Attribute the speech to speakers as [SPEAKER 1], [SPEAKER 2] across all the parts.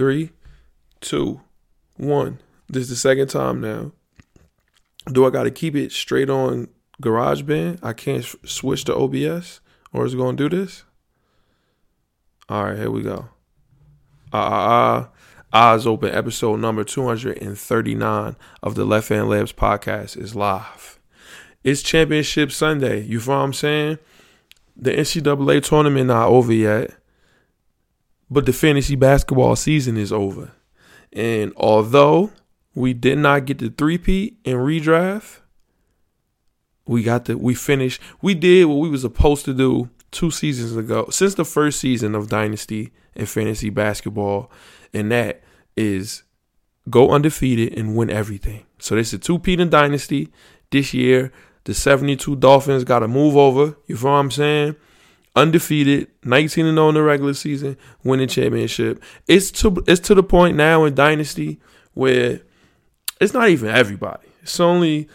[SPEAKER 1] Three, two, one. This is the second time now. Do I got to keep it straight on GarageBand? I can't switch to OBS, or is it going to do this? All right, here we go. Ah, uh, uh, uh, Eyes Open, episode number 239 of the Left Hand Layups podcast is live. It's Championship Sunday. You feel what I'm saying? The NCAA tournament not over yet, but the fantasy basketball season is over. And although we did not get the three-peat and redraft, we got the we finished. We did what we was supposed to do two seasons ago. Since the first season of Dynasty and fantasy basketball and that is go undefeated and win everything. So this is two-peat in Dynasty. This year, the 72 Dolphins got to move over. You feel what I'm saying? Undefeated, 19 and 0 in the regular season, winning championship. It's to it's to the point now in Dynasty where it's not even everybody. It's only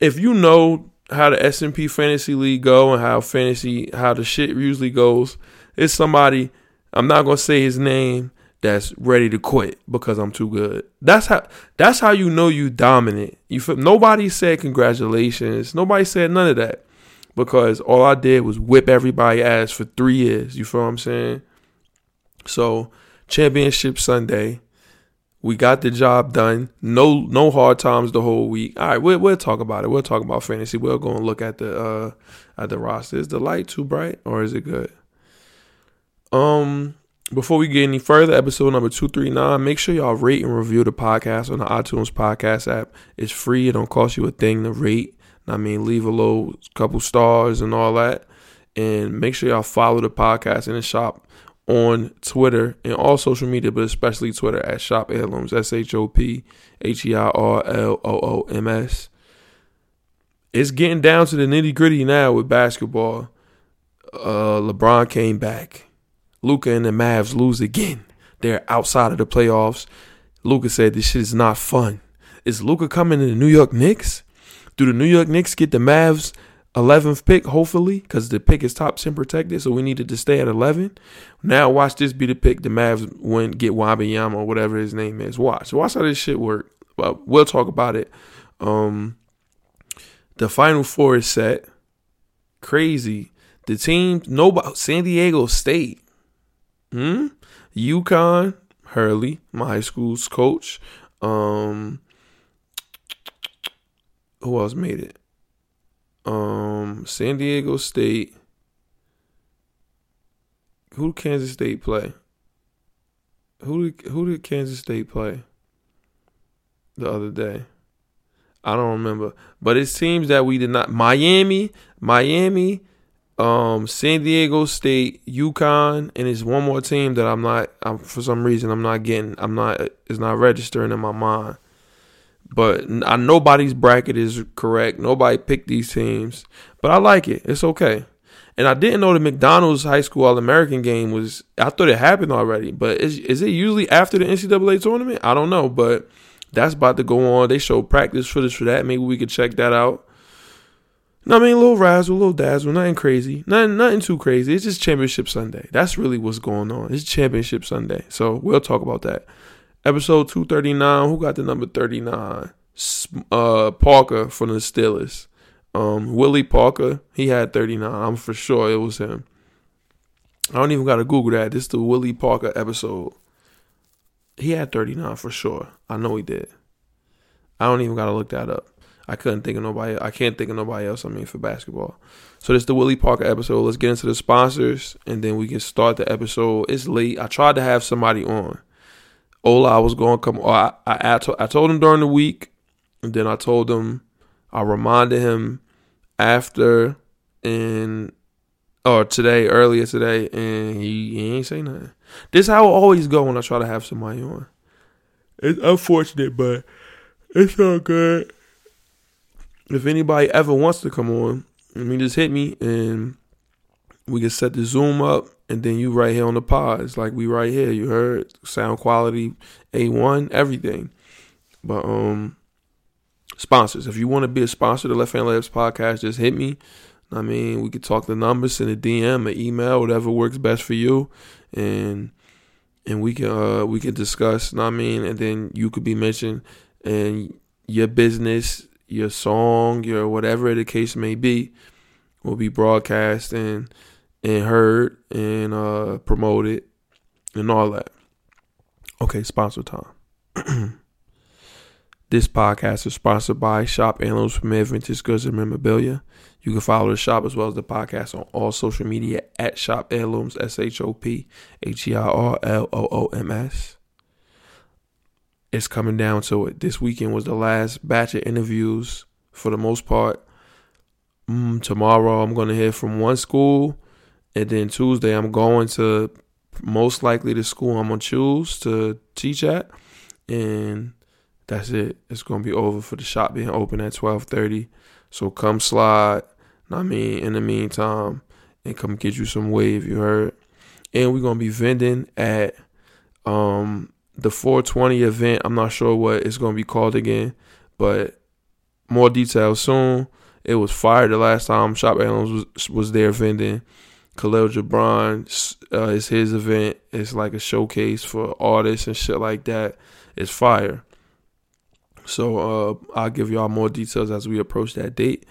[SPEAKER 1] if you know how the S&P Fantasy League go and how fantasy how the shit usually goes. It's somebody I'm not gonna say his name that's ready to quit because I'm too good. That's how that's how you know you dominant. You nobody said congratulations. Nobody said none of that because all I did was whip everybody ass for three years. You feel what I'm saying? So championship Sunday, we got the job done. No no hard times the whole week. All right, we'll we'll talk about it. We'll talk about fantasy. We'll go and look at the uh at the roster. Is the light too bright or is it good? Um before we get any further, episode number 239, make sure y'all rate and review the podcast on the iTunes podcast app. It's free, it don't cost you a thing to rate. I mean, leave a little couple stars and all that. And make sure y'all follow the podcast in the shop on Twitter and all social media, but especially Twitter at Shop Heirlooms, S H O P H E I R L O O M S. It's getting down to the nitty gritty now with basketball. Uh, LeBron came back. Luka and the Mavs lose again. They're outside of the playoffs. Luka said this shit is not fun. Is Luka coming to the New York Knicks? Do the New York Knicks get the Mavs 11th pick, hopefully, because the pick is top 10 protected, so we needed to stay at 11. Now watch this be the pick the Mavs win, get Wembanyama or whatever his name is. Watch. Watch how this shit work. But we'll talk about it. Um, the Final Four is set. Crazy. The team, nobody, San Diego State Hmm? UConn, Hurley, my high school's coach. Um, who else made it? Um, San Diego State. Who did Kansas State play? Who did who did Kansas State play the other day? I don't remember. But it seems that we did not Miami, Miami um, San Diego State, UConn, and it's one more team that I'm not. I'm, for some reason, I'm not getting. I'm not. It's not registering in my mind. But nobody's bracket is correct. Nobody picked these teams, but I like it. It's okay. And I didn't know the McDonald's High School All American game was. I thought it happened already, but is is it usually after the NCAA tournament? I don't know, but that's about to go on. They show practice footage for that. Maybe we could check that out. No, I mean, a little razzle, a little dazzle, nothing crazy, nothing, nothing too crazy. It's just Championship Sunday. That's really what's going on. It's Championship Sunday, so we'll talk about that. Episode two thirty nine. Who got the number thirty nine? Uh, Parker from the Steelers. Um, Willie Parker. He had thirty nine. I'm for sure it was him. I don't even gotta Google that. This is the Willie Parker episode. He had thirty nine for sure. I know he did. I don't even gotta look that up. I couldn't think of nobody. I can't think of nobody else. I mean, for basketball. So this is the Willie Parker episode. Let's get into the sponsors, and then we can start the episode. It's late. I tried to have somebody on. Ola, I was going to come. I, I, I, told, I told him during the week, and then I told him, I reminded him after and or today, earlier today, and he, he ain't say nothing. This how I always go when I try to have somebody on. It's unfortunate, but it's all good if anybody ever wants to come on, I mean, just hit me and we can set the Zoom up and then you right here on the pod. It's like we right here. You heard sound quality, A1, everything. But um sponsors. If you want to be a sponsor of the Left Hand Layups podcast, just hit me. I mean, we could talk the numbers in a DM, an email, whatever works best for you. And and we can uh we can discuss. Know what I mean, and then you could be mentioned and your business, your song, your whatever the case may be, will be broadcast and and heard and uh promoted and all that. Okay, sponsor time. this podcast is sponsored by Shop Heirlooms Premier Vintage Goods and Memorabilia. You can follow the shop as well as the podcast on all social media at Shop Heirlooms, S H O P H E I R L O O M S. It's coming down to it. This weekend was the last batch of interviews for the most part. Mm, tomorrow, I'm going to hear from one school. And then Tuesday, I'm going to most likely the school I'm going to choose to teach at. And that's it. It's going to be over for the shop being open at 1230. So come slide I mean, in the meantime, and come get you some wave, you heard? And we're gonna be vending at um the 420 event. I'm not sure what it's gonna be called again, but more details soon. It was fired the last time Shop Heirlooms was was there vending. Khalil Gibran uh, is his event. It's like a showcase for artists and shit like that. It's fire. So uh, I'll give y'all more details as we approach that date.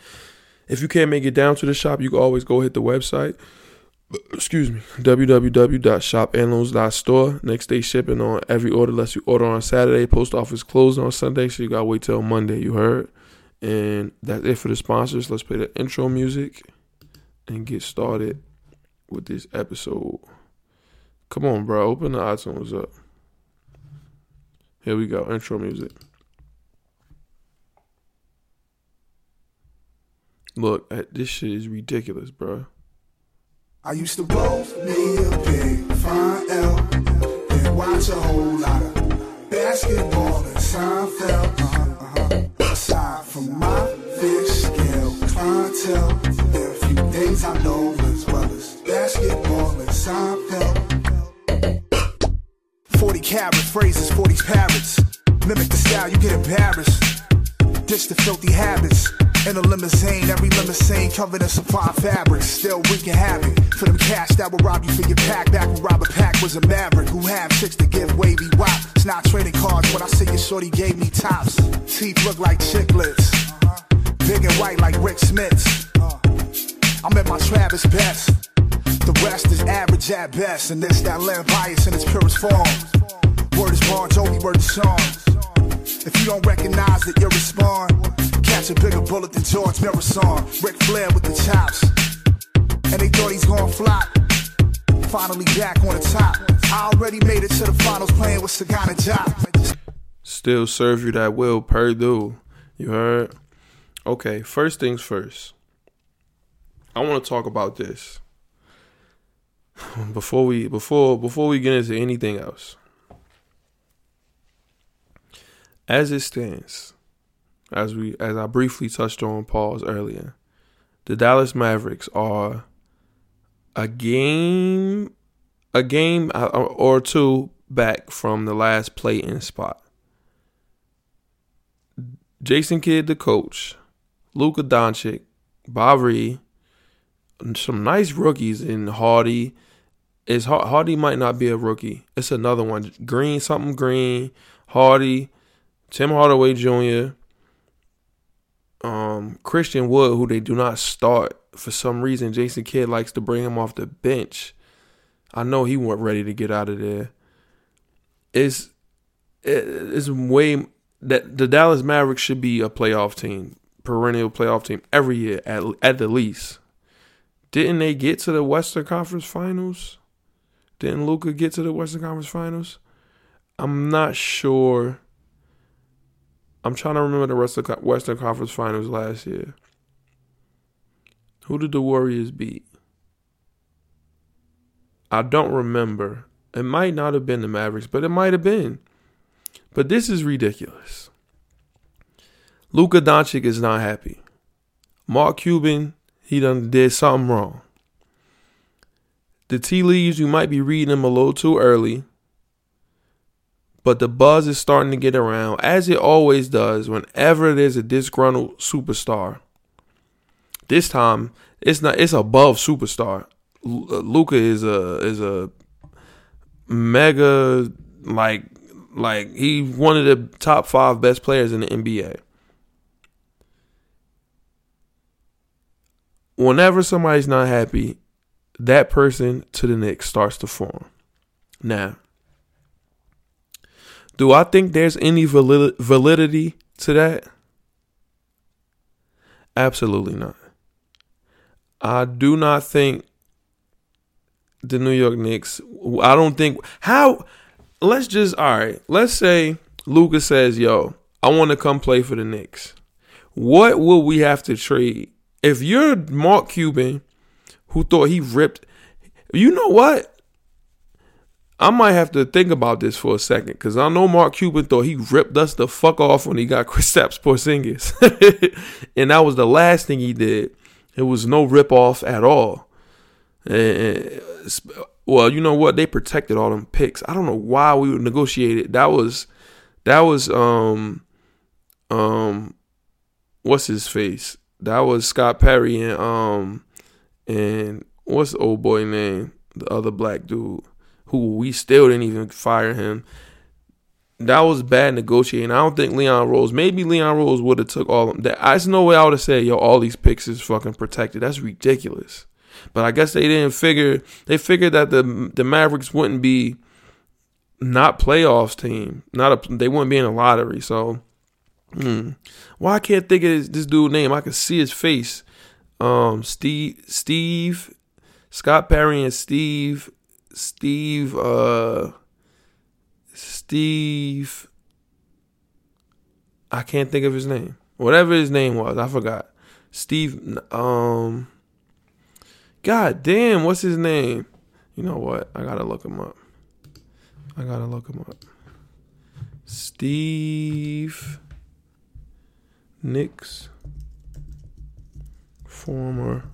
[SPEAKER 1] If you can't make it down to the shop, you can always go hit the website. Excuse me, www.shopheirlooms.store. Next day shipping on every order, unless you order on Saturday. Post office closed on Sunday, so you gotta wait till Monday. You heard, and that's it for the sponsors. Let's play the intro music and get started with this episode. Come on, bro, open the iTunes up. Here we go, intro music. Look, uh, this shit is ridiculous, bro. I used to roll me a big fine L and watch a whole lot of basketball and Seinfeld. Uh-huh, uh-huh. Aside from my fish scale clientele, there are a few things I know Seinfeld. 40 carats, phrases, 40 parrots. Mimic the style, you get embarrassed. Ditch the filthy habits. In a limousine, every limousine covered in fine fabrics. Still wreaking havoc for them cash that will rob you for your pack. Back when Robert Pack was a maverick who had chicks to give wavy wop. It's not trading cards when I say your shorty gave me tops. Teeth look like chiclets, big and white like Rik Smits. I'm at my Travis best. The rest is average at best, and this that land bias in its purest form. Word is Bon Jovi, word is song. If you don't recognize it, you respond. Catch a bigger bullet than George Marathon. Ric Flair with the chops. And they thought he's gonna flop. Finally back on the top. I already made it to the finals playing with Sagana Diop. Still serve you that will, Purdue. You heard? Okay, first things first. I want to talk about this before we before before we get into anything else. As it stands, as we as I briefly touched on pause earlier, the Dallas Mavericks are a game a game uh, uh, or two back from the last play-in spot. Jason Kidd, the coach, Luka Doncic, Bari, some nice rookies in Hardy. Is Hardy might not be a rookie. It's another one. Green, something green. Hardy, Tim Hardaway Jr., um, Christian Wood, who they do not start for some reason. Jason Kidd likes to bring him off the bench. I know he wasn't ready to get out of there. It's it's way that the Dallas Mavericks should be a playoff team, perennial playoff team every year at at the least. Didn't they get to the Western Conference Finals? Didn't Luka get to the Western Conference Finals? I'm not sure I'm trying to remember the rest of Western Conference Finals last year. Who did the Warriors beat? I don't remember. It might not have been the Mavericks, but it might have been. But this is ridiculous. Luka Doncic is not happy. Mark Cuban, he done did something wrong. The tea leaves, you might be reading them a little too early. But the buzz is starting to get around, as it always does whenever there's a disgruntled superstar. This time, it's not. It's above superstar. Uh, Luka is a is a mega like like he's one of the top five best players in the NBA. Whenever somebody's not happy, that person to the Knicks starts to form. Now, do I think there's any validity to that? Absolutely not. I do not think the New York Knicks. I don't think how. Let's just all right. Let's say Lucas says, "Yo, I want to come play for the Knicks." What will we have to trade if you're Mark Cuban, who thought he ripped? You know what? I might have to think about this for a second because I know Mark Cuban thought he ripped us the fuck off when he got Kristaps Porzingis, and that was the last thing he did. It was no rip off at all. And, well, you know what? They protected all them picks. I don't know why we negotiated. That was that was um um what's his face? That was Scott Perry and um and what's the old boy name? The other black dude who we still didn't even fire him. That was bad negotiating. I don't think Leon Rose. Maybe Leon Rose would have took all of them. There's no way I would have said, "Yo, all these picks is fucking protected." That's ridiculous. But I guess they didn't figure. They figured that the the Mavericks wouldn't be not playoffs team. Not a. They wouldn't be in a lottery. So, hmm. why I can't think of this, this dude name? I can see his face. Um, Steve, Steve, Scott Perry, and Steve Steve uh Steve I can't think of his name. Whatever his name was, I forgot. Steve um God damn, what's his name? You know what? I gotta look him up. I gotta look him up. Steve Knicks, former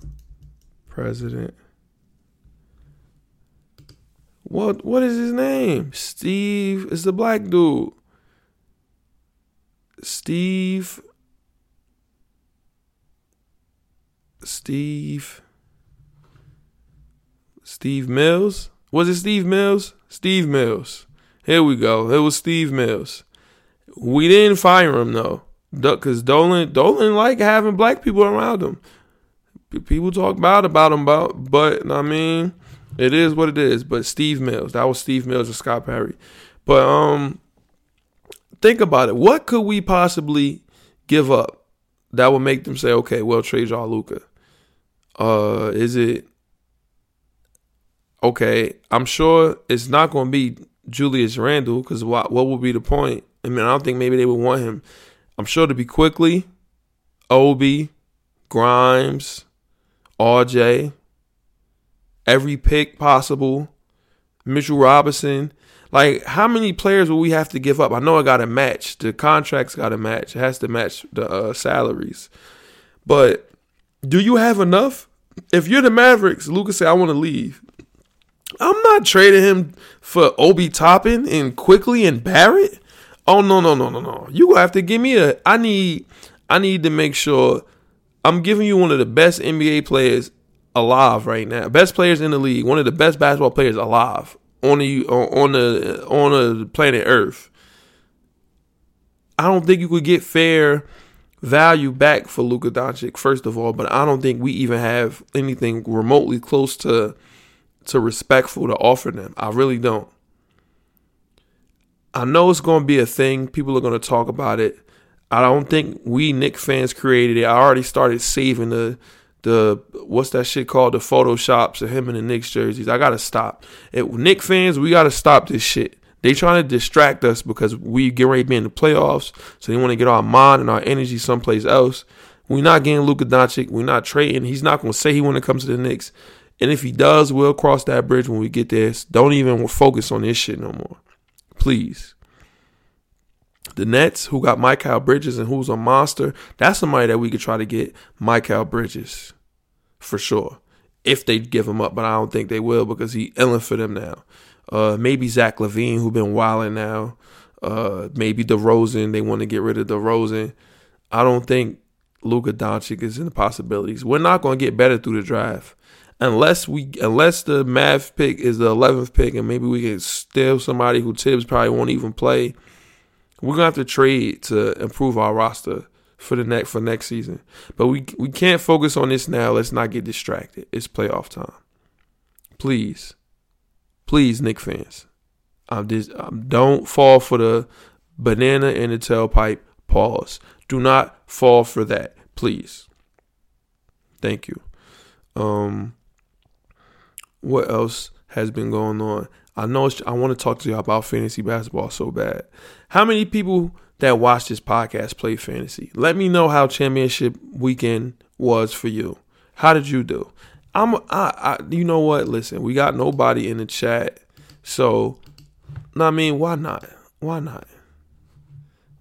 [SPEAKER 1] president what what is his name? Steve is the black dude. Steve Steve Steve Mills? Was it Steve Mills? Steve Mills. Here we go. It was Steve Mills. We didn't fire him though, because Dolan Dolan like having black people around him. People talk bad about him, about, but I mean, it is what it is. But Steve Mills, that was Steve Mills and Scott Perry. But um, think about it. What could we possibly give up that would make them say, okay, well, trade y'all Luka? Uh, is it okay? I'm sure it's not going to be Julius Randle because what what would be the point? I mean, I don't think maybe they would want him. I'm sure to be Quickley, Obi, Grimes, RJ, every pick possible. Mitchell Robinson. Like, how many players will we have to give up? I know I got to match. The contracts got to match. It has to match the uh, salaries. But do you have enough? If you're the Mavericks, Lucas say, I want to leave. I'm not trading him for Obi Toppin and Quickley and Barrett. Oh no, no, no, no, no. You have to give me a I need I need to make sure I'm giving you one of the best NBA players alive right now. Best players in the league, one of the best basketball players alive on the on the on the planet Earth. I don't think you could get fair value back for Luka Doncic, first of all, but I don't think we even have anything remotely close to to respectful to offer them. I really don't. I know it's going to be a thing. People are going to talk about it. I don't think we Knick fans created it. I already started saving the the what's that shit called the photoshops of him in the Knicks jerseys. I gotta stop. It, Knick fans, we gotta stop this shit. They trying to distract us because we get ready to be in the playoffs, so they want to get our mind and our energy someplace else. We're not getting Luka Doncic. We're not trading. He's not gonna say he want to come to the Knicks, and if he does, we'll cross that bridge when we get there. Don't even focus on this shit no more, please. The Nets, who got Mikal Bridges and who's a monster, that's somebody that we could try to get Mikal Bridges for sure. If they give him up, but I don't think they will because he illing for them now. Uh, maybe Zach LaVine, who been wilding now. Uh, maybe DeRozan, they want to get rid of DeRozan. I don't think Luka Doncic is in the possibilities. We're not going to get better through the draft. unless we unless the Mav pick is the eleventh pick and maybe we can steal somebody who Thibs probably won't even play. We're gonna have to trade to improve our roster for the next for next season. But we we can't focus on this now. Let's not get distracted. It's playoff time. Please, please, Knick fans, I'm just um, don't fall for the banana in the tailpipe. Pause. Do not fall for that, please. Thank you. Um, what else has been going on? I know I want to talk to y'all about fantasy basketball so bad. How many people that watch this podcast play fantasy? Let me know how championship weekend was for you. How did you do? I'm I, I you know what? Listen, we got nobody in the chat. So, I mean, why not? Why not?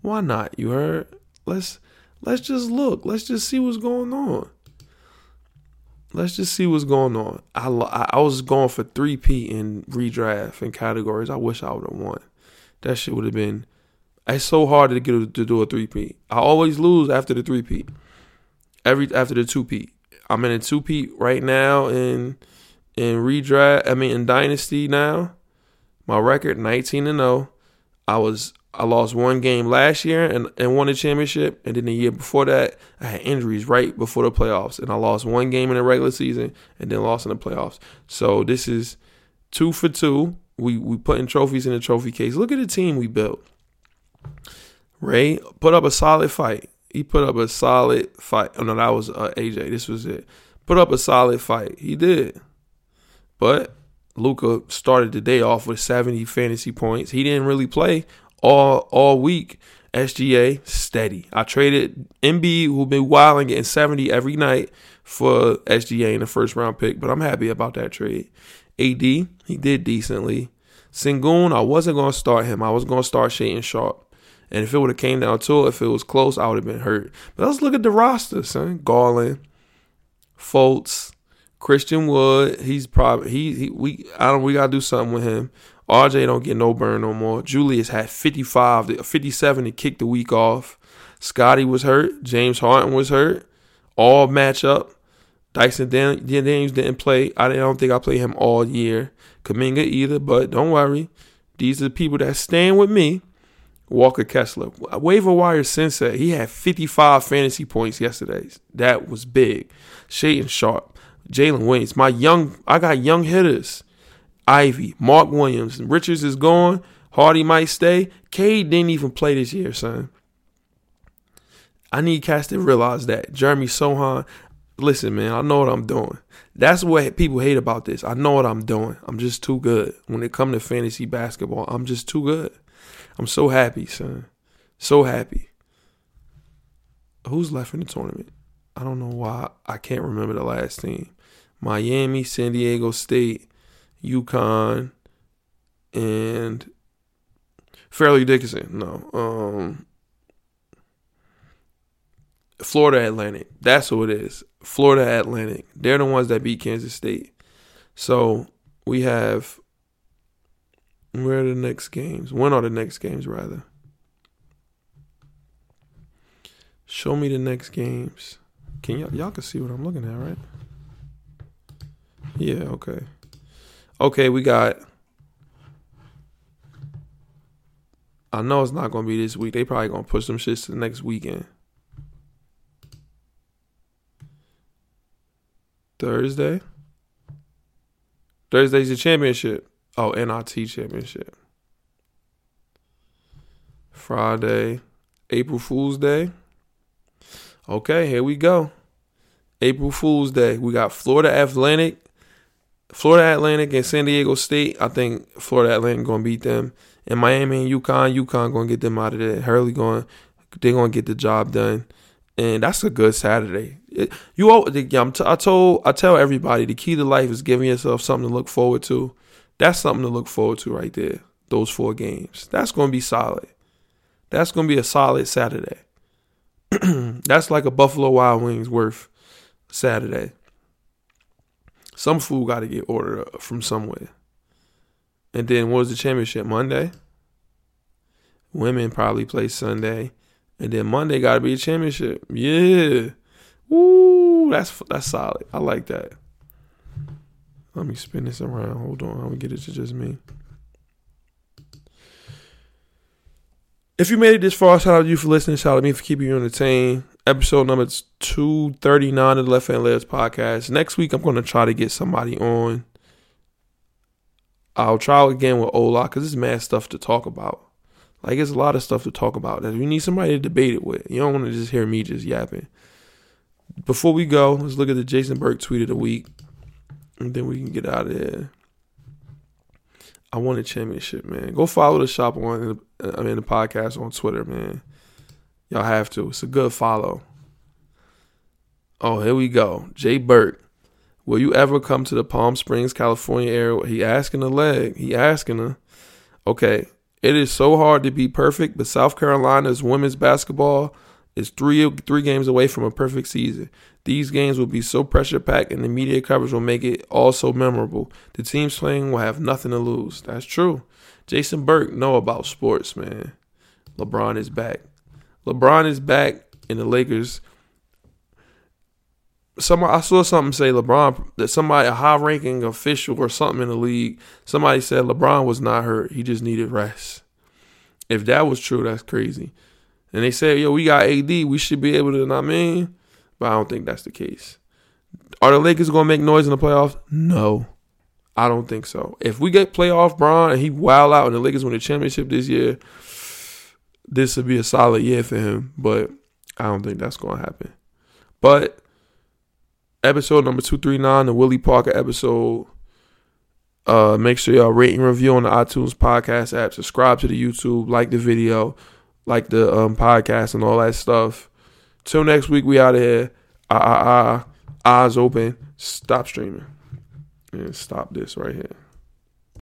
[SPEAKER 1] Why not? You heard? Let's let's just look. Let's just see what's going on let's just see what's going on. I I was going for three P in redraft and categories. I wish I would have won. That shit would have been. It's so hard to get to do a three P. I always lose after the three P. Every after the two P. I'm in a two P right now in in redraft. I mean in dynasty now. My record 19 and 0. I was I lost one game last year and, and won the championship. And then the year before that, I had injuries right before the playoffs. And I lost one game in the regular season and then lost in the playoffs. So this is two for two. We we putting trophies in the trophy case. Look at the team we built. Ray put up a solid fight. He put up a solid fight. Oh no, that was uh, AJ. This was it. Put up a solid fight. He did. But Luka started the day off with 70 fantasy points. He didn't really play all all week. SGA steady. I traded Embiid, who been wilding getting 70 every night for SGA in the first round pick, but I'm happy about that trade. AD, he did decently. Sengun, I wasn't gonna start him. I was gonna start Shaedon Sharpe. And if it would have came down to it, if it was close, I would have been hurt. But let's look at the roster, son. Garland, Fultz, Christian Wood. He's probably he, he we I don't we gotta do something with him. RJ don't get no burn no more. Julius had 55, 57 to kick the week off. Scotty was hurt. James Harden was hurt. All match up. Dyson Daniels didn't play. I don't think I played him all year. Kuminga either, but don't worry. These are the people that stand with me. Walker Kessler. Waiver wire sensei. He had 55 fantasy points yesterday. That was big. Shaedon Sharpe, Jalen Williams. My young I got young hitters. Ivey, Mark Williams, Richards is gone. Hardy might stay. Cade didn't even play this year, son. I need cats to realize that. Jeremy Sochan, listen, man, I know what I'm doing. That's what people hate about this. I know what I'm doing. I'm just too good. When it comes to fantasy basketball, I'm just too good. I'm so happy, son. So happy. Who's left in the tournament? I don't know why. I can't remember the last team. Miami, San Diego State, UConn, and Fairleigh Dickinson. No, um, Florida Atlantic. That's who it is. Florida Atlantic. They're the ones that beat Kansas State. So we have. Where are the next games? When are the next games, rather? Show me the next games. Can y'all y'all can see what I'm looking at, right? Yeah, okay okay, we got. I know it's not gonna be this week. They probably gonna push them shits to the next weekend. Thursday. Thursday's the championship. Oh, NIT championship. Friday, April Fool's Day. Okay, here we go. April Fool's Day. We got Florida Atlantic Florida Atlantic and San Diego State, I think Florida Atlantic gonna beat them. And Miami and UConn, UConn gonna get them out of there. Hurley going, they're gonna get the job done, and that's a good Saturday. It, you, I told, I tell everybody the key to life is giving yourself something to look forward to. That's something to look forward to right there. Those four games. That's gonna be solid. That's gonna be a solid Saturday. that's like a Buffalo Wild Wings worth Saturday. Some food got to get ordered from somewhere. And then what was the championship? Monday? Women probably play Sunday. And then Monday got to be a championship. Yeah. Woo, that's that's solid. I like that. Let me spin this around. Hold on. I'm gonna get it to just me. If you made it this far, shout out to you for listening. Shout out to me for keeping you entertained. Episode number 239 of the Left Hand Layups podcast. Next week, I'm going to try to get somebody on. I'll try again with Ola because it's mad stuff to talk about. Like, it's a lot of stuff to talk about that you need somebody to debate it with. You don't want to just hear me just yapping. Before we go, let's look at the Jason Burke tweet of the week. And then we can get out of here. I won a championship, man. Go follow the shop on uh, I mean the podcast on Twitter, man. Y'all have to. It's a good follow. Oh, here we go. Jay Burke. Will you ever come to the Palm Springs, California area? He asking a leg. He asking her. Okay. It is so hard to be perfect, but South Carolina's women's basketball is three three games away from a perfect season. These games will be so pressure packed, and the media coverage will make it all so memorable. The teams playing will have nothing to lose. That's true. Jason Burke know about sports, man. LeBron is back. LeBron is back, in the Lakers. Somebody I saw something say LeBron that somebody a high ranking official or something in the league. Somebody said LeBron was not hurt. He just needed rest. If that was true, that's crazy. And they said, yo, we got AD. We should be able to, I mean? But I don't think that's the case. Are the Lakers going to make noise in the playoffs? No. I don't think so. If we get playoff Bron and he wild out and the Lakers win the championship this year, this would be a solid year for him. But I don't think that's going to happen. But episode number 239, the Willie Parker episode. Uh, make sure y'all rate and review on the iTunes podcast app. Subscribe to the YouTube. Like the video like the um, podcast and all that stuff. Till next week, we out of here. Ah, ah, ah. Eyes open. Stop streaming. And stop this right here.